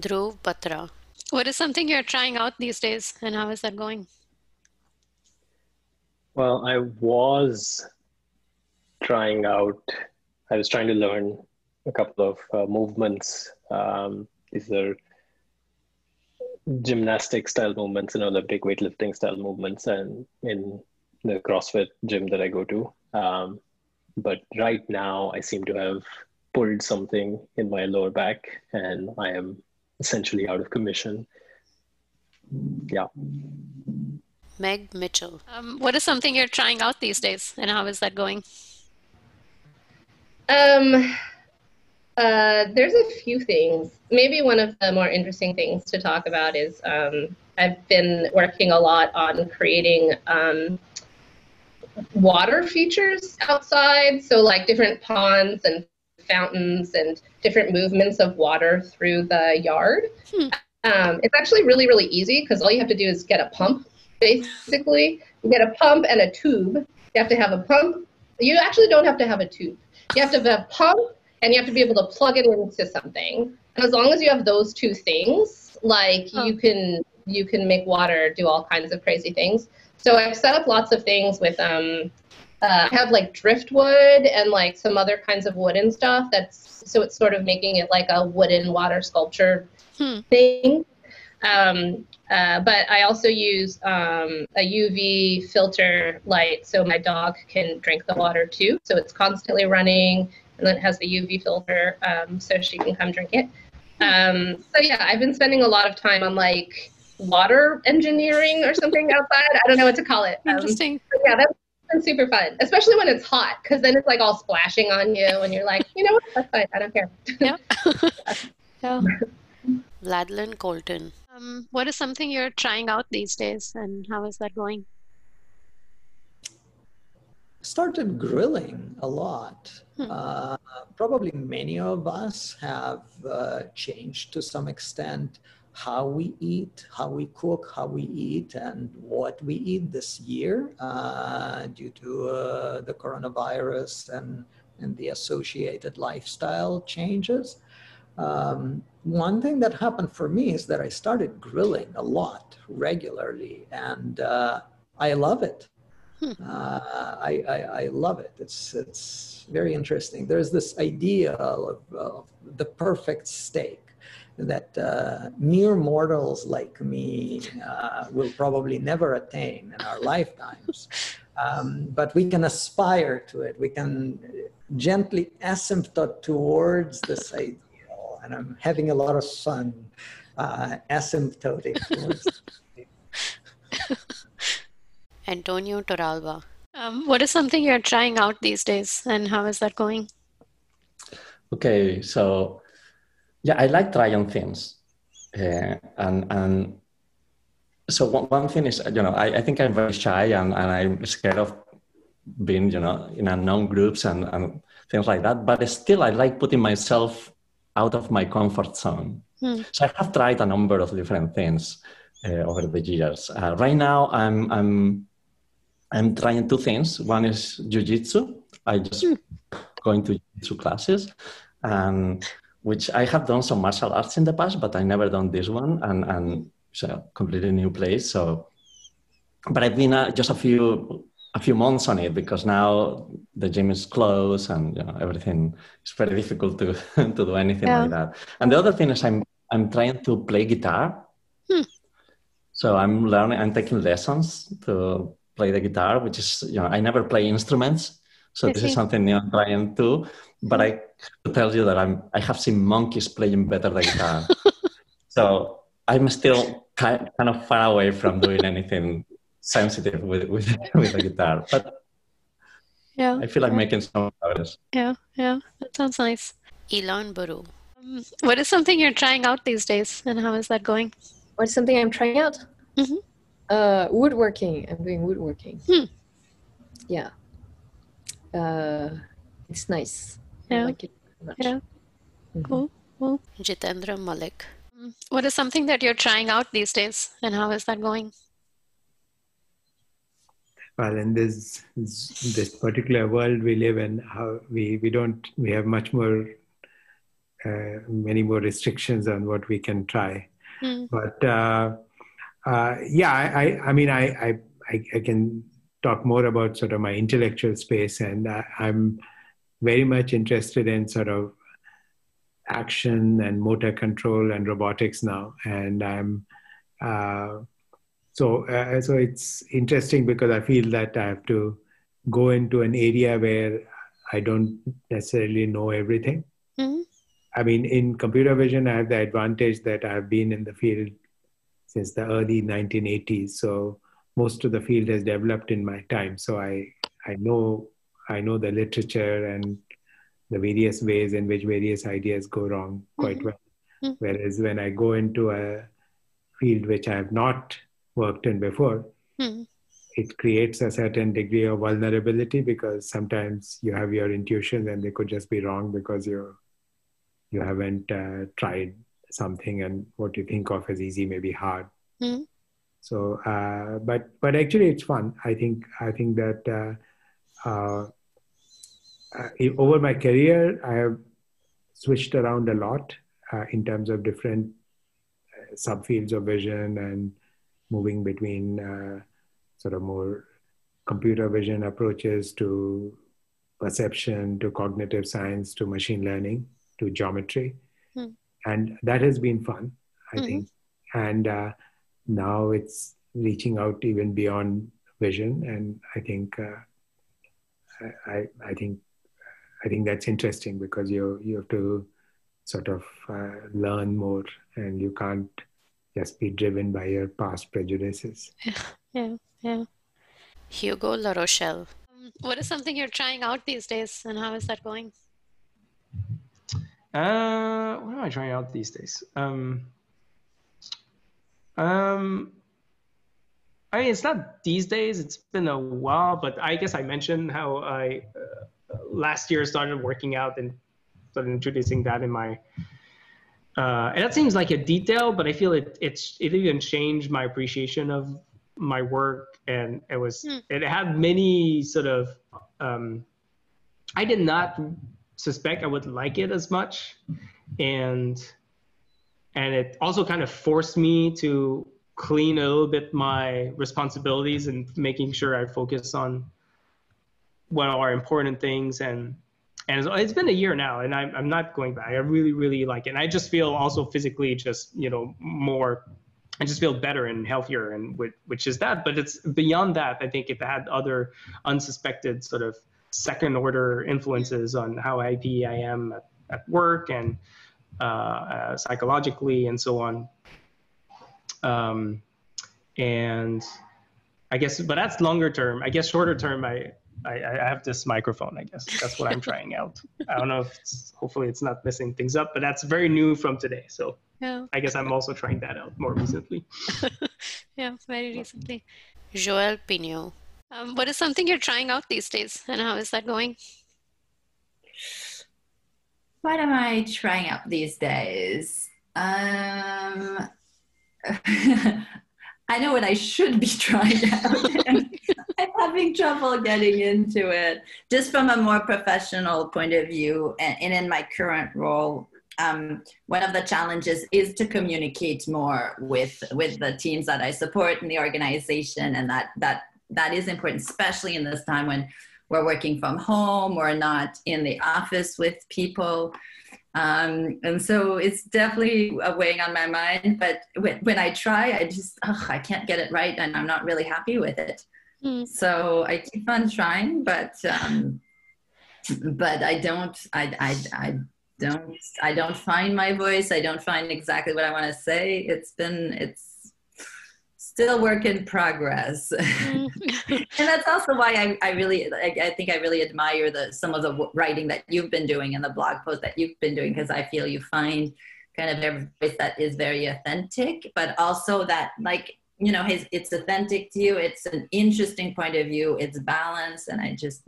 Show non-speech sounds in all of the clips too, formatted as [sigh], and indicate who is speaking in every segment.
Speaker 1: Dhruv Batra.
Speaker 2: What is something you're trying out these days and how is that going?
Speaker 3: Well, I was trying out, I was trying to learn a couple of uh, movements. Um, these are gymnastic style movements and Olympic weightlifting style movements, and in the CrossFit gym that I go to. Um, but right now, I seem to have pulled something in my lower back, and I am essentially out of commission. Yeah.
Speaker 1: Meg Mitchell.
Speaker 2: Um, what is something you're trying out these days and how is that going?
Speaker 4: Um, uh, there's a few things. Maybe one of the more interesting things to talk about is um, I've been working a lot on creating um, water features outside. So, like different ponds and fountains and different movements of water through the yard. Hmm. Um, it's actually really, really easy because all you have to do is get a pump, basically. You get a pump and a tube. You have to have a pump. You actually don't have to have a tube. You have to have a pump and you have to be able to plug it into something. And as long as you have those two things, like oh. you can you can make water do all kinds of crazy things. So I've set up lots of things with um uh, I have like driftwood and like some other kinds of wood and stuff. That's so it's sort of making it like a wooden water sculpture hmm. thing. Um, uh, but I also use um, a UV filter light so my dog can drink the water too. So it's constantly running and then it has the UV filter um, so she can come drink it. Um, so yeah, I've been spending a lot of time on like water engineering or something [laughs] outside. I don't know what to call it.
Speaker 2: Um, Interesting.
Speaker 4: yeah, that's been super fun, especially when it's hot because then it's like all splashing on you and you're like, you know what, that's fine. I don't care.
Speaker 2: Yeah. [laughs] [laughs] yeah.
Speaker 1: Vladlen Koltun.
Speaker 2: Um, what is something you're trying out these days and how is that going?
Speaker 5: Started grilling a lot. Hmm. Uh, probably many of us have uh, changed to some extent how we eat, how we cook, how we eat, and what we eat this year uh, due to uh, the coronavirus and, and the associated lifestyle changes. Um, one thing that happened for me is that I started grilling a lot regularly, and uh, I love it. Hmm. Uh, I, I, I, love it. It's, it's very interesting. There's this idea of, of the perfect steak that uh, mere mortals like me uh, will probably never attain in our lifetimes. [laughs] Um, but we can aspire to it. We can gently asymptote towards this ideal. And I'm having a lot of fun uh, asymptoting towards [laughs]
Speaker 1: Antonio Torralba.
Speaker 2: Um, what is something you're trying out these days, and how is that going?
Speaker 6: Okay, so yeah, I like trying things, uh, and and so one, one thing is you know I, I think I'm very shy and, and I'm scared of being you know in unknown groups and, and things like that. But still, I like putting myself out of my comfort zone. Hmm. So I have tried a number of different things uh, over the years. Uh, right now, I'm I'm I'm trying two things. One is jujitsu. I just mm. going to jujitsu classes, and which I have done some martial arts in the past, but I never done this one, and and it's a completely new place. So, but I've been uh, just a few a few months on it because now the gym is closed and you know everything is very difficult to [laughs] to do anything yeah. like that. And the other thing is I'm I'm trying to play guitar. Hmm. So I'm learning. I'm taking lessons to play the guitar, which is, you know, I never play instruments. So this is something new I'm trying to. But I to tell you that I'm, I have seen monkeys playing better the guitar. [laughs] so I'm still kind, kind of far away from doing anything sensitive with, with, [laughs] with the guitar. But
Speaker 2: yeah,
Speaker 6: I feel like making some progress.
Speaker 2: Yeah, yeah, that sounds nice.
Speaker 1: Elon Baru.
Speaker 2: Um, what is something you're trying out these days, and how is that going?
Speaker 7: What's something I'm trying out?
Speaker 2: Mm-hmm.
Speaker 7: Uh, woodworking. I'm doing woodworking.
Speaker 2: Hmm.
Speaker 7: Yeah. Uh, it's nice.
Speaker 2: Yeah.
Speaker 7: I like it
Speaker 2: much. Yeah. Mm-hmm. Cool. Cool.
Speaker 1: Jitendra Malik.
Speaker 2: Um, what is something that you're trying out these days, and how is that going?
Speaker 8: Well, in this this particular world we live in, how we we don't we have much more uh, many more restrictions on what we can try.
Speaker 2: Mm.
Speaker 8: But uh, uh, yeah, I, I, I mean, I, I, I can talk more about sort of my intellectual space, and I, I'm very much interested in sort of action and motor control and robotics now, and I'm uh, so uh, so it's interesting because I feel that I have to go into an area where I don't necessarily know everything.
Speaker 2: Mhm.
Speaker 8: I mean, in computer vision, I have the advantage that I've been in the field since the early 1980s. So most of the field has developed in my time. So I I know I know the literature and the various ways in which various ideas go wrong quite
Speaker 2: Mhm.
Speaker 8: well. Whereas when I go into a field which I have not worked in before,
Speaker 2: Mm.
Speaker 8: it creates a certain degree of vulnerability because sometimes you have your intuitions and they could just be wrong because you you haven't uh, tried something and what you think of as easy may be hard.
Speaker 2: Mhm.
Speaker 8: So, uh, but but actually, it's fun. I think I think that uh, uh, over my career, I have switched around a lot uh, in terms of different uh, subfields of vision and moving between uh, sort of more computer vision approaches to perception to cognitive science to machine learning to geometry
Speaker 2: Hmm.
Speaker 8: and that has been fun i
Speaker 2: Mhm.
Speaker 8: think and uh, now it's reaching out even beyond vision and i think uh, I i think i think that's interesting because you you have to sort of uh, learn more and you can't just be driven by your past prejudices
Speaker 2: Yeah, yeah.
Speaker 1: Hugo Larochelle.
Speaker 2: Um, what is something you're trying out these days, and how is that going?
Speaker 9: Uh, what am I trying out these days? Um, um, I mean, it's not these days. It's been a while, but I guess I mentioned how I uh, last year started working out and started introducing that in my. Uh, and that seems like a detail, but I feel it it's it even changed my appreciation of my work, and it was
Speaker 2: Hmm.
Speaker 9: it had many sort of. Um, I did not suspect I would like it as much, and and it also kind of forced me to clean a little bit my responsibilities and making sure I focus on what are important things. And and it's- been a year now and I'm, I'm not going back. I really really like it. And i just feel also physically just you know more i just feel better and healthier and which, which is that. But it's beyond that i think it had other unsuspected sort of second order influences on how happy i am at, at work and uh, uh, psychologically and so on. Um, and i guess but that's longer term. I guess shorter term i I, I have this microphone. I guess that's what I'm trying out. I don't know if it's, hopefully it's not messing things up, but that's very new from today. So
Speaker 2: Yeah,
Speaker 9: I guess I'm also trying that out more recently. [laughs]
Speaker 2: yeah, very recently.
Speaker 1: Joelle Pineau.
Speaker 2: Um, what is something you're trying out these days, and how is that going?
Speaker 10: What am I trying out these days? Um, [laughs] I know what I should be [laughs] trying out. I'm having trouble getting into it. Just from a more professional point of view, and, and in my current role, um, one of the challenges is to communicate more with with the teams that I support in the organization, and that that that is important, especially in this time when we're working from home, we're not in the office with people. Um, and so it's definitely weighing on my mind. But when, when I try, I just, ugh, I can't get it right and I'm not really happy with it.
Speaker 2: Hmm.
Speaker 10: So I keep on trying, but, um, but I don't, I, I, I don't, I don't find my voice. I don't find exactly what I want to say. It's been, it's still work in progress. [laughs]
Speaker 2: Mm.
Speaker 10: and that's also why I, I really I, I think I really admire the some of the writing that you've been doing and the blog post that you've been doing because I feel you find kind of a voice that is very authentic, but also that like you know his it's authentic to you. It's an interesting point of view. It's balanced, and I just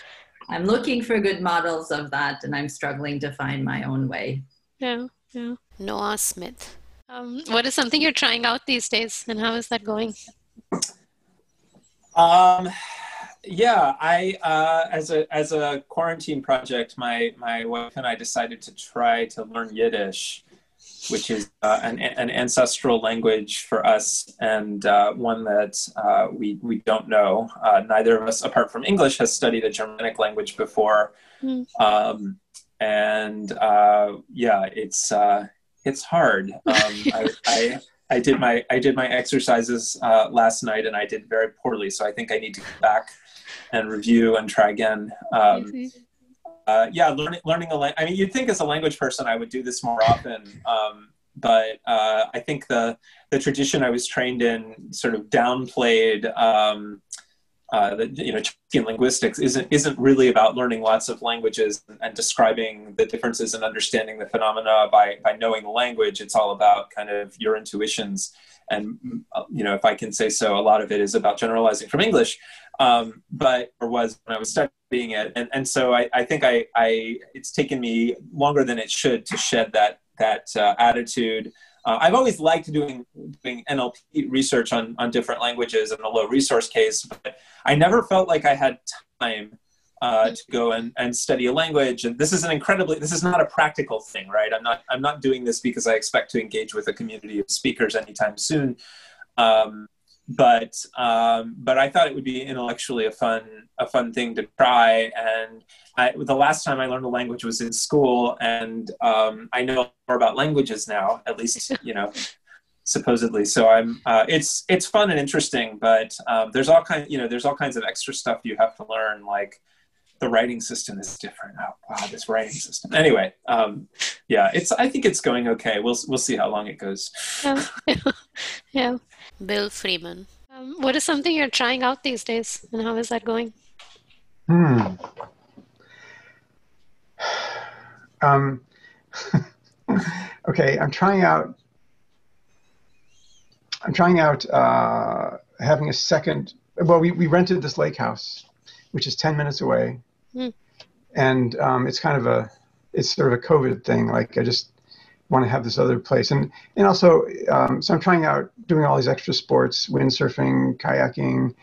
Speaker 10: [laughs] I'm looking for good models of that, and I'm struggling to find my own way.
Speaker 2: yeah, yeah.
Speaker 1: Noah Smith.
Speaker 2: Um, what is something you're trying out these days, and how is that going?
Speaker 11: Um, yeah, I uh, as a as a quarantine project, my my wife and I decided to try to learn Yiddish, which is uh, an an ancestral language for us and uh, one that uh, we we don't know. Uh, neither of us, apart from English, has studied a Germanic language before,
Speaker 2: Mm.
Speaker 11: um, and uh, yeah, it's it's hard. Um, I, [laughs] I I did my I did my exercises uh, last night and I did very poorly. So I think I need to go back and review and try again. Um, uh, yeah, learning learning a language. I mean, you'd think as a language person I would do this more often, um, but uh, I think the the tradition I was trained in sort of downplayed. Uh, the, you know, in linguistics isn't isn't really about learning lots of languages and, and describing the differences and understanding the phenomena by by knowing the language. It's all about kind of your intuitions, and uh, you know, if I can say so, a lot of it is about generalizing from English, um, but or was when I was studying it, and and so I, I think I I it's taken me longer than it should to shed that that uh, attitude. Uh, I've always liked doing doing NLP research on on different languages in a low resource case, but I never felt like I had time uh, to go and, and study a language. And this is an incredibly this is not a practical thing, right? I'm not I'm not doing this because I expect to engage with a community of speakers anytime soon. Um, but um, but I thought it would be intellectually a fun a fun thing to try. And I, the last time I learned a language was in school, and um, I know more about languages now, at least you know, [laughs] supposedly. So I'm uh, it's it's fun and interesting, but um, there's all kind you know there's all kinds of extra stuff you have to learn, like the writing system is different. Oh wow, this writing system. Anyway, um, yeah, it's I think it's going okay. We'll we'll see how long it goes.
Speaker 2: Yeah. [laughs] yeah.
Speaker 1: Bill Freeman.
Speaker 2: Um, what is something you're trying out these days, and how is that going?
Speaker 12: Hmm. Um, [laughs] okay, I'm trying out. I'm trying out uh, having a second. Well, we, we rented this lake house, which is 10 minutes away,
Speaker 2: Hmm.
Speaker 12: and um, it's kind of a it's sort of a COVID thing. Like I just want to have this other place, and and also um, so I'm trying out doing all these extra sports: windsurfing, kayaking,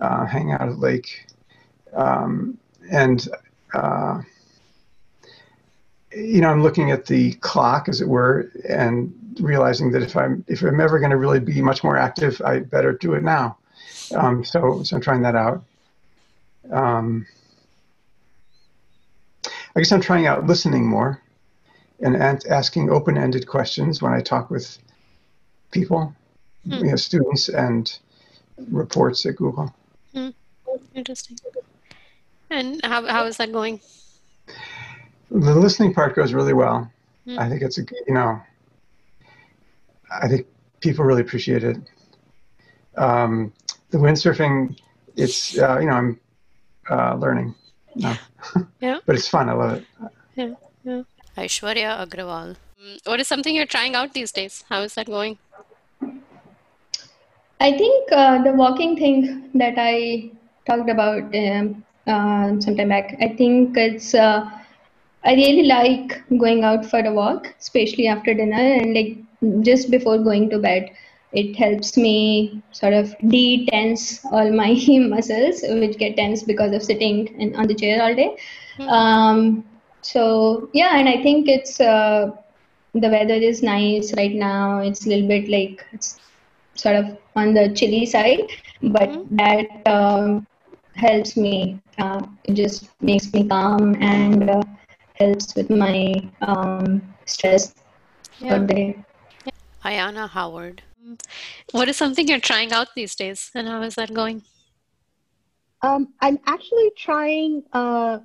Speaker 12: uh, hanging out at lake, um, and uh, you know I'm looking at the clock, as it were, and realizing that if I'm if I'm ever going to really be much more active, I better do it now. Um, so so I'm trying that out. Um, I guess I'm trying out listening more and asking open-ended questions when I talk with people,
Speaker 2: Hmm.
Speaker 12: you know, students and reports at Google.
Speaker 2: Hmm. Interesting. And how how is that going?
Speaker 12: The listening part goes really well.
Speaker 2: Hmm.
Speaker 12: I think it's a you know, I think people really appreciate it. Um, the windsurfing, it's uh, you know I'm uh, learning, now.
Speaker 2: Yeah. [laughs]
Speaker 12: but it's fun. I love it.
Speaker 2: Yeah. Yeah.
Speaker 1: Aishwarya Agrawal.
Speaker 2: What is something you're trying out these days? How is that going?
Speaker 13: I think uh, the walking thing that I talked about um, uh, some time back, I think it's, uh, I really like going out for a walk, especially after dinner and like just before going to bed. It helps me sort of de-tense all my [laughs] muscles, which get tense because of sitting in, on the chair all day. Um, so yeah, and I think it's uh, the weather is nice right now. It's a little bit like it's sort of on the chilly side, but that um, helps me. Uh, it just makes me calm and uh, helps with my um, stress
Speaker 2: Yeah.
Speaker 13: for the day.
Speaker 1: Ayanna Howard.
Speaker 2: What is something you're trying out these days, and how is that going?
Speaker 14: Um, I'm actually trying uh,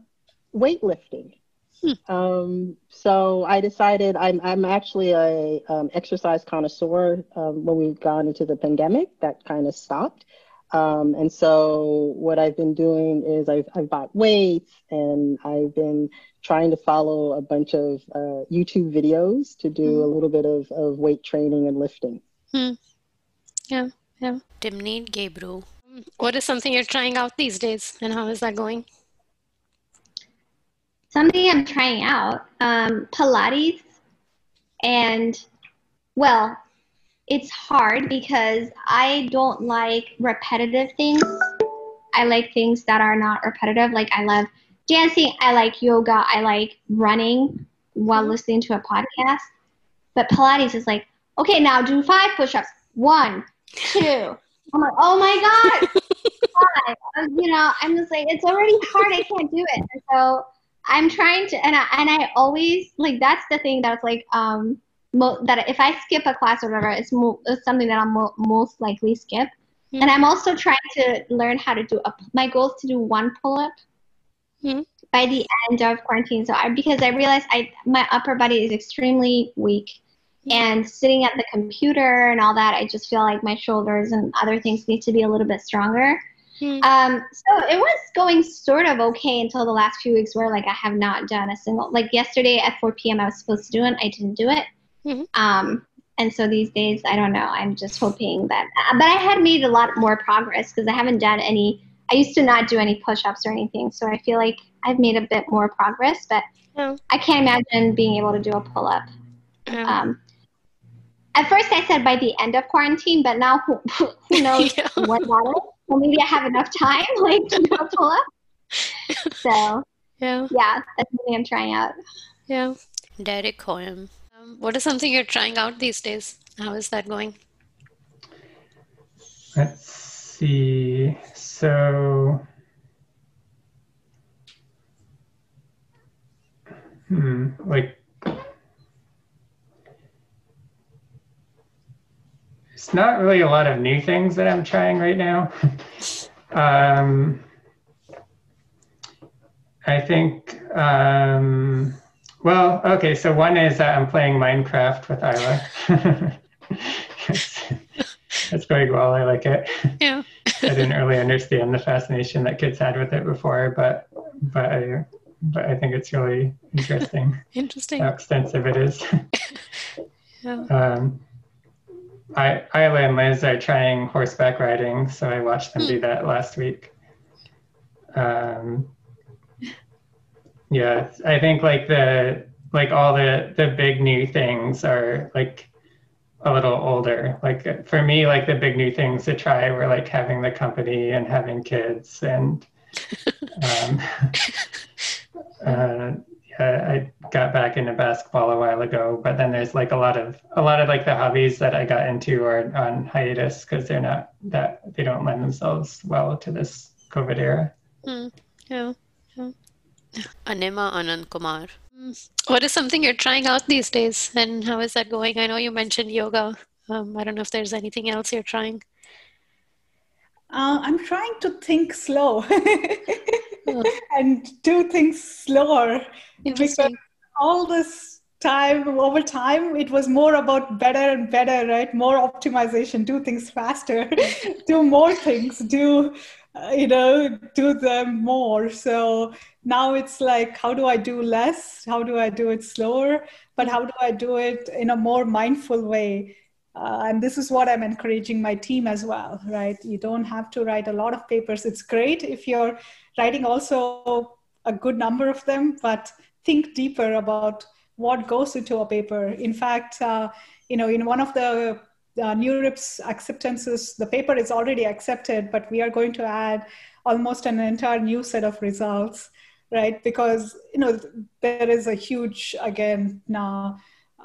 Speaker 14: weightlifting. Um, so I decided I'm I'm actually a um, exercise connoisseur. Um, when we've gone into the pandemic, that kind of stopped. Um, and so what I've been doing is I've I've bought weights and I've been trying to follow a bunch of uh, YouTube videos to do a little bit of, of weight training and lifting.
Speaker 2: Hmm. Yeah. Yeah.
Speaker 1: Timnit Gebru.
Speaker 2: What is something you're trying out these days, and how is that going?
Speaker 15: Something I'm trying out, um, Pilates. And well, it's hard because I don't like repetitive things. I like things that are not repetitive. Like I love dancing, I like yoga, I like running while listening to a podcast. But Pilates is like, okay, now do five push-ups. One, two. I'm like, oh my god. [laughs] Uh, You know, I'm just like, it's already hard. I can't do it. And so I'm trying to, and I, and I always like that's the thing that's like, um, mo- that if I skip a class or whatever, it's, mo- it's something that I'll mo- most likely skip. Hmm. And I'm also trying to learn how to do a. My goal is to do one pull-up hmm. by the end of quarantine. So I because I realized I my upper body is extremely weak, hmm. and sitting at the computer and all that, I just feel like my shoulders and other things need to be a little bit stronger. Um, so it was going sort of okay until the last few weeks where like I have not done a single like yesterday at 4 p.m. I was supposed to do it, I didn't do it. Um, and so these days I don't know. I'm just hoping that, uh, but I had made a lot more progress because I haven't done any. I used to not do any push-ups or anything, so I feel like I've made a bit more progress. But I can't imagine being able to do a pull-up. Um, at first, I said by the end of quarantine, but now who, [laughs] who knows [laughs] what that is? Well, maybe I have enough time, [laughs] like to do pull-up. So
Speaker 2: yeah,
Speaker 15: yeah, that's something I'm trying out.
Speaker 2: Yeah.
Speaker 1: Derek Hoiem.
Speaker 2: Um, what is something you're trying out these days? How is that going?
Speaker 16: Let's see. So, hmm, like, it's not really a lot of new things that I'm trying right now. [laughs] um, I think, um, well, okay, so one is that I'm playing Minecraft with Isla. [laughs] That's going well. I like it.
Speaker 2: Yeah. [laughs]
Speaker 16: I didn't really understand the fascination that kids had with it before, but but I but I think it's really interesting.
Speaker 2: Interesting.
Speaker 16: How extensive it is.
Speaker 2: Yeah.
Speaker 16: Um, I Isla and Liz are trying horseback riding, so I watched them do that last week. Um, yeah, I think like the like all the the big new things are like a little older. Like for me, like the big new things to try were like having the company and having kids and [laughs] um, [laughs] uh, yeah, I got back into basketball a while ago, but then there's like a lot of a lot of like the hobbies that I got into are on hiatus because they're not that they don't lend themselves well to this COVID era.
Speaker 2: Hmm. Yeah. yeah.
Speaker 1: Anima Anandkumar.
Speaker 2: What is something you're trying out these days, and how is that going? I know you mentioned yoga. Um, I don't know if there's anything else you're trying.
Speaker 17: Uh, I'm trying to think slow [laughs] and do things slower because all this time over time it was more about better and better right? More optimization do things faster [laughs] do more things do uh, you know do them more. So now it's like how do i do less? How do i do it slower? But how do i do it in a more mindful way uh, and this is what i'm encouraging my team as well right? You don't have to write a lot of papers. It's great if you're writing also a good number of them but think deeper about what goes into a paper. In fact uh, you know in one of the uh, NeurIPS acceptances, the paper is already accepted, but we are going to add almost an entire new set of results, right? Because you know there is a huge again now,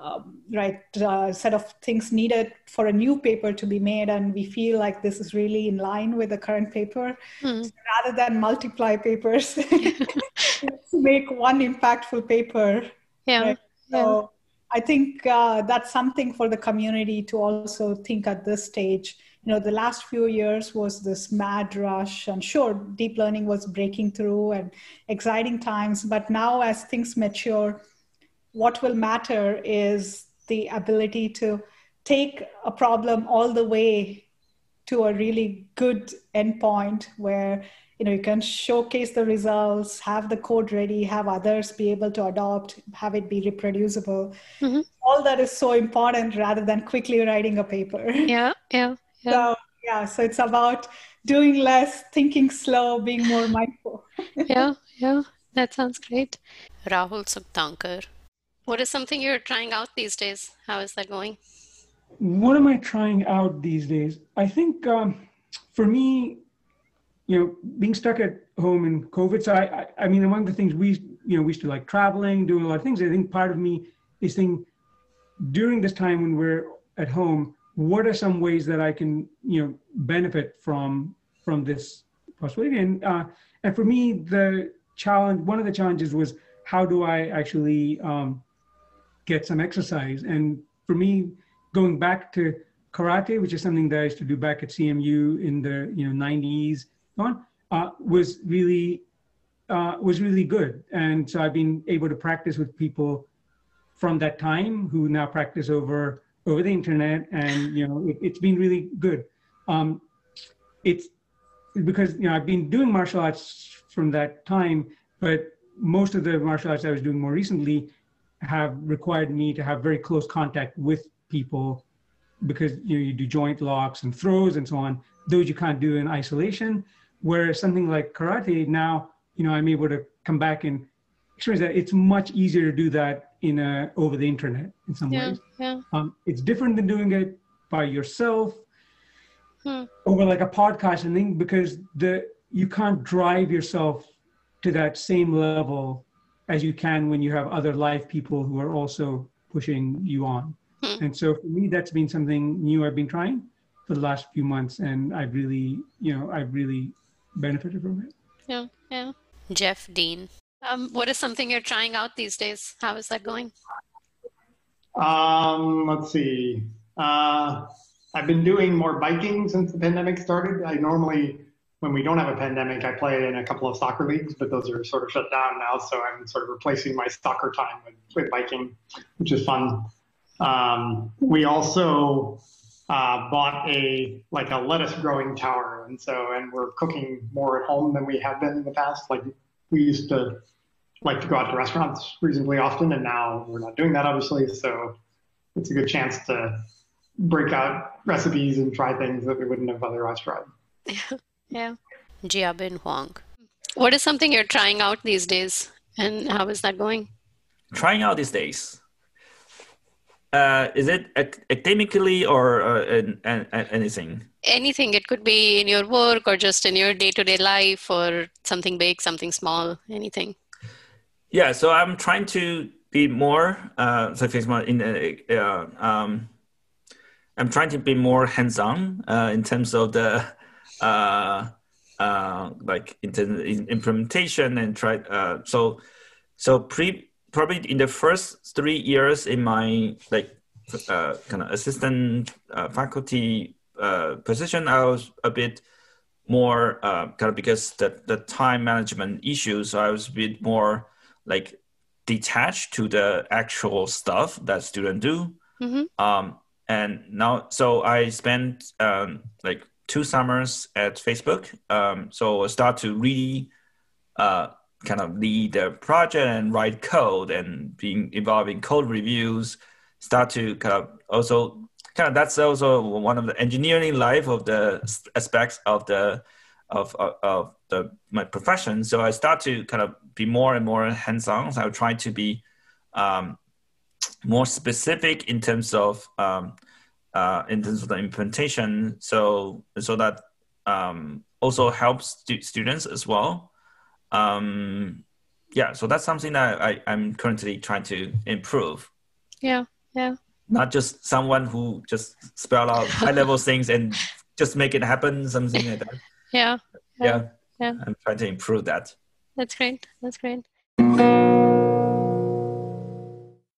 Speaker 17: um, right, uh, set of things needed for a new paper to be made, and we feel like this is really in line with the current paper.
Speaker 2: Hmm.
Speaker 17: So rather than multiply papers, [laughs] [laughs] let's make one impactful paper.
Speaker 2: Yeah.
Speaker 17: right? So I think uh, that's something for the community to also think at this stage. You know, the last few years was this mad rush, and sure, deep learning was breaking through and exciting times. But now, as things mature, what will matter is the ability to take a problem all the way to a really good endpoint where you know you can showcase the results have the code ready have others be able to adopt have it be reproducible mm-hmm. all that is so important rather than quickly writing a paper
Speaker 2: Yeah, [laughs] yeah, yeah.
Speaker 17: so yeah so it's about doing less thinking slow being more mindful
Speaker 2: yeah, [laughs] yeah. That sounds great.
Speaker 1: Rahul Sukthankar.
Speaker 2: What is something you're trying out these days? How is that going?
Speaker 18: What am I trying out these days? I think um, for me,
Speaker 19: you know, being stuck at home in COVID. So I, I, I mean, among the things we, you know, we used to like traveling, doing a lot of things. I think part of me is thinking during this time when we're at home, what are some ways that I can, you know, benefit from from this possibility? And uh, and for me, the challenge, one of the challenges was how do I actually um, get some exercise? And for me, going back to karate, which is something that I used to do back at CMU in the you know 90s on, uh, was really uh, was really good. And so I've been able to practice with people from that time who now practice over over the internet, and you know it, has been really good. Um, it's because you know I've been doing martial arts from that time, but most of the martial arts I was doing more recently have required me to have very close contact with people because you know you do joint locks and throws and so on. Those you can't do in isolation. Whereas something like karate now, you know, I'm able to come back and experience that. It's much easier to do that in a over the internet in some
Speaker 2: yeah,
Speaker 19: ways.
Speaker 2: Yeah.
Speaker 19: Um, it's different than doing it by yourself
Speaker 2: Hmm.
Speaker 19: over like a podcast and thing because the you can't drive yourself to that same level as you can when you have other live people who are also pushing you on.
Speaker 2: Hmm.
Speaker 19: And so for me, that's been something new I've been trying for the last few months, and I've really, you know, I've really benefited from it.
Speaker 2: Yeah, yeah.
Speaker 1: Jeff Dean.
Speaker 2: Um, what is something you're trying out these days? How is that going?
Speaker 18: Um, let's see. Uh, I've been doing more biking since the pandemic started. I normally, when we don't have a pandemic, I play in a couple of soccer leagues, but those are sort of shut down now. So I'm sort of replacing my soccer time with, with biking, which is fun. Um, we also uh, bought a like a lettuce growing tower, and so and we're cooking more at home than we have been in the past. Like we used to like to go out to restaurants reasonably often, and now we're not doing that, obviously. So it's a good chance to break out recipes and try things that we wouldn't have otherwise tried. [laughs]
Speaker 2: Yeah.
Speaker 1: Jiabin Huang.
Speaker 2: What is something you're trying out these days, and how is that going?
Speaker 20: Trying out these days. Uh, is it academically or uh, in, in, in anything?
Speaker 2: Anything. It could be in your work or just in your day-to-day life, or something big, something small, anything.
Speaker 20: Yeah, so I'm trying to be more, uh, so for in uh, uh, um, I'm trying to be more hands-on uh, in terms of the uh, uh, like in terms of in- implementation and try. Uh, so so pre probably in the first three years in my like uh, kind of assistant uh, faculty uh, position, I was a bit more uh, kind of because the the time management issues. So I was a bit more like detached to the actual stuff that students do.
Speaker 2: Mm-hmm.
Speaker 20: Um, and now, so I spent um, like two summers at Facebook. Um, so I start to really uh, kind of lead the project and write code and being involved in code reviews. Start to kind of also kind of that's also one of the engineering life of the aspects of the of, of, of the my profession. So I start to kind of be more and more hands-on. So I try to be um, more specific in terms of um, uh, in terms of the implementation. So so that um, also helps stu- students as well. Um, yeah, so that's something that I, I'm currently trying to improve.
Speaker 2: Yeah, yeah.
Speaker 20: Not just someone who just spell out [laughs] high level things and just make it happen, something like that. [laughs]
Speaker 2: Yeah.
Speaker 20: Yeah,
Speaker 2: Yeah.
Speaker 20: I'm trying to improve that.
Speaker 2: That's great. That's great.